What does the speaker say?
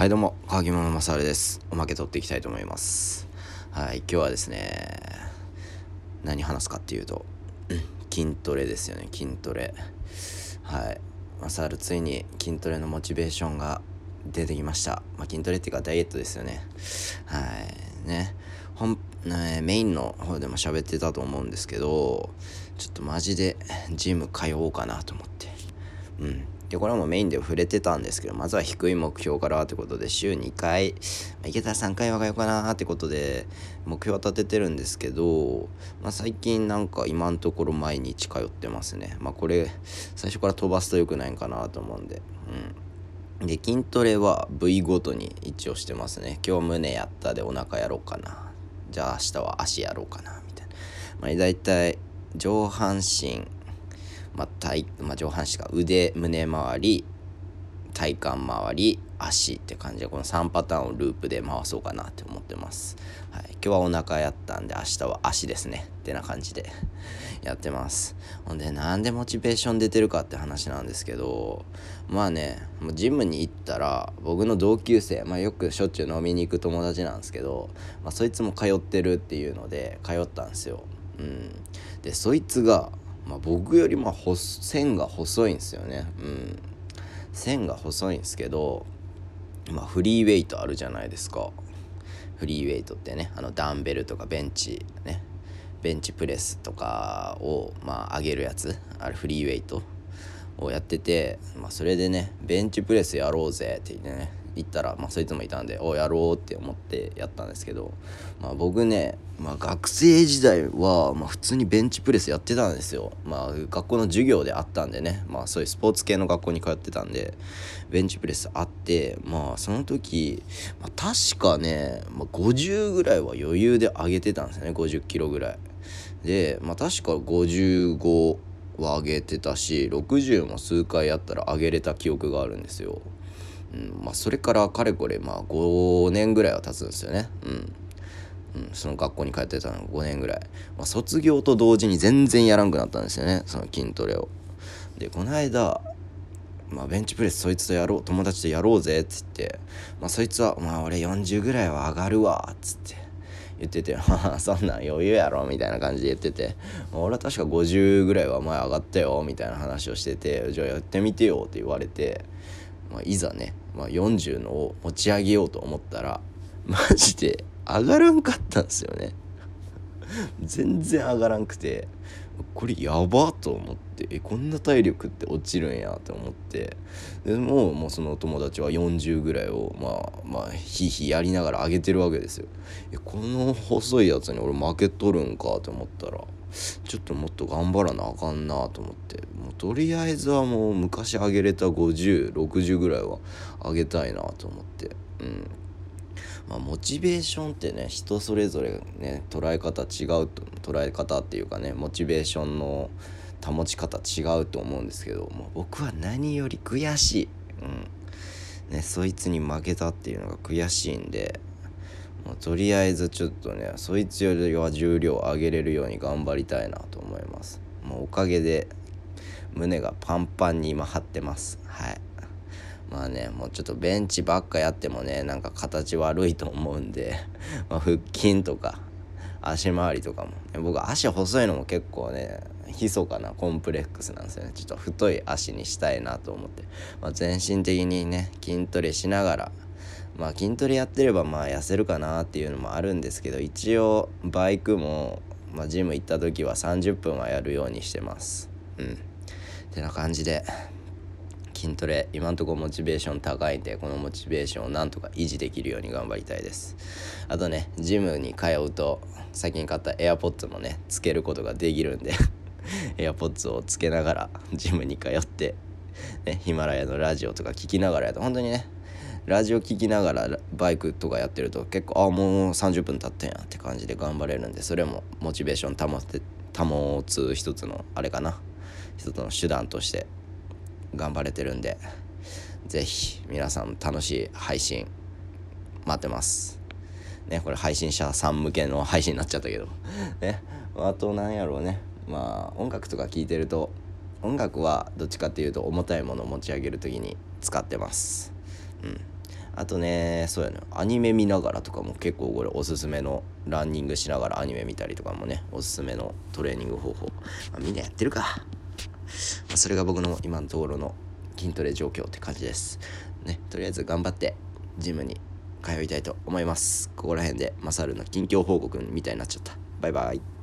はいどうも川木ママサルです。おまけ取っていきたいと思います。はい今日はですね何話すかっていうと、筋トレですよね筋トレ。はいマサルついに筋トレのモチベーションが出てきました、まあ、筋トレっていうかダイエットですよね。はいね。本ねメインの方でも喋ってたと思うんですけどちょっとマジでジム通おうかなと思って。うん。でこれもメインで触れてたんですけどまずは低い目標からってことで週2回、いけたら3回はがよかなってことで目標は立ててるんですけど、まあ、最近なんか今のところ毎日通ってますね。まあこれ最初から飛ばすと良くないんかなと思うんで。うん。で筋トレは部位ごとに一応してますね。今日胸やったでお腹やろうかな。じゃあ明日は足やろうかなみたいな。まあ大体上半身まあ体まあ、上半身が腕胸周り体幹周り足って感じでこの3パターンをループで回そうかなって思ってます、はい、今日はお腹やったんで明日は足ですね。ってな感じで やってます。ほんでなんでモチベーション出てるかって話なんですけどまあねもうジムに行ったら僕の同級生、まあ、よくしょっちゅう飲みに行く友達なんですけど、まあ、そいつも通ってるっていうので通ったんですよ、うん、でそいつがまあ、僕よりも線が細いんですよね。うん。線が細いんですけど、まあ、フリーウェイトあるじゃないですか。フリーウェイトってねあのダンベルとかベンチね。ベンチプレスとかをまあ上げるやつ。あれフリーウェイトをやってて、まあ、それでねベンチプレスやろうぜって言ってね行ったら、まあ、そいつもいたんでおやろうって思ってやったんですけど、まあ、僕ね、まあ、学生時代は、まあ、普通にベンチプレスやってたんですよ、まあ、学校の授業であったんでね、まあ、そういうスポーツ系の学校に通ってたんでベンチプレスあってまあその時、まあ、確かね、まあ、50ぐらいは余裕で上げてたんですよね。50キロぐらい。で、まあ、確か55は上げてたし60も数回やったら上げれた記憶があるんですよ。うんまあ、それからかれこれまあ5年ぐらいは経つんですよね。うん。うん、その学校に通ってたのが5年ぐらい、まあ、卒業と同時に全然やらんくなったんですよねその筋トレを。でこの間、まあ、ベンチプレスそいつとやろう友達とやろうぜっつって、まあ、そいつは「まあ俺40ぐらいは上がるわ」っつって。言ってて 「そんなん余裕やろ」みたいな感じで言ってて「、俺は確か50ぐらいは前上がったよ」みたいな話をしてて「じゃあやってみてよ」って言われて。まあ、いざね、まあ、40のを持ち上げようと思ったらマジで上がらんかったんですよね。全然上がらんくてこれやばと思ってえこんな体力って落ちるんやと思ってでももうその友達は40ぐらいをまあまあひいひいやりながら上げてるわけですよ。えこの細いやつに俺負けとるんかと思ったらちょっともっと頑張らなあかんなと思って。もうとりあえずはもう昔上げれた5060ぐらいは上げたいなと思って。うん。まあ、モチベーションってね人それぞれね捉え方違うと捉え方っていうかねモチベーションの保ち方違うと思うんですけどもう僕は何より悔しい、うん。ね、そいつに負けたっていうのが悔しいんでもうとりあえずちょっとねそいつよりは重量上げれるように頑張りたいなと思います。もうおかげで胸がパンパンに今張ってます。はい。まあねもうちょっとベンチばっかやってもねなんか形悪いと思うんで ま腹筋とか足回りとかも、ね、僕足細いのも結構ね密かなコンプレックスなんですよね。ちょっと太い足にしたいなと思って、まあ、全身的にね筋トレしながらまあ筋トレやってればまあ痩せるかなっていうのもあるんですけど一応バイクも、まあ、ジム行った時は30分はやるようにしてます。うん。てな感じで筋トレ今んとこモチベーション高いんでこのモチベーションをなんとか維持できるように頑張りたいです。あとねジムに通うと最近買った AirPods もねつけることができるんで AirPods をつけながらジムに通って、ね、ヒマラヤのラジオとか聞きながらやと本当にねラジオ聴きながらバイクとかやってると結構あもう30分経ったんやって感じで頑張れるんでそれもモチベーション保って保つ一つのあれかな。一つの手段として頑張れてるんで是非皆さん楽しい配信待ってます。ねこれ配信者さん向けの配信になっちゃったけど。ねあとなんやろうね。まあ音楽とか聴いてると音楽はどっちかっていうと重たいものを持ち上げる時に使ってます。うん。あとねそうやね。アニメ見ながらとかも結構これおすすめのランニングしながらアニメ見たりとかもねおすすめのトレーニング方法、まあ、みんなやってるか、まあ、それが僕の今のところの筋トレ状況って感じです。ねとりあえず頑張ってジムに通いたいと思います。ここら辺でマサルの近況報告みたいになっちゃった。バイバイ。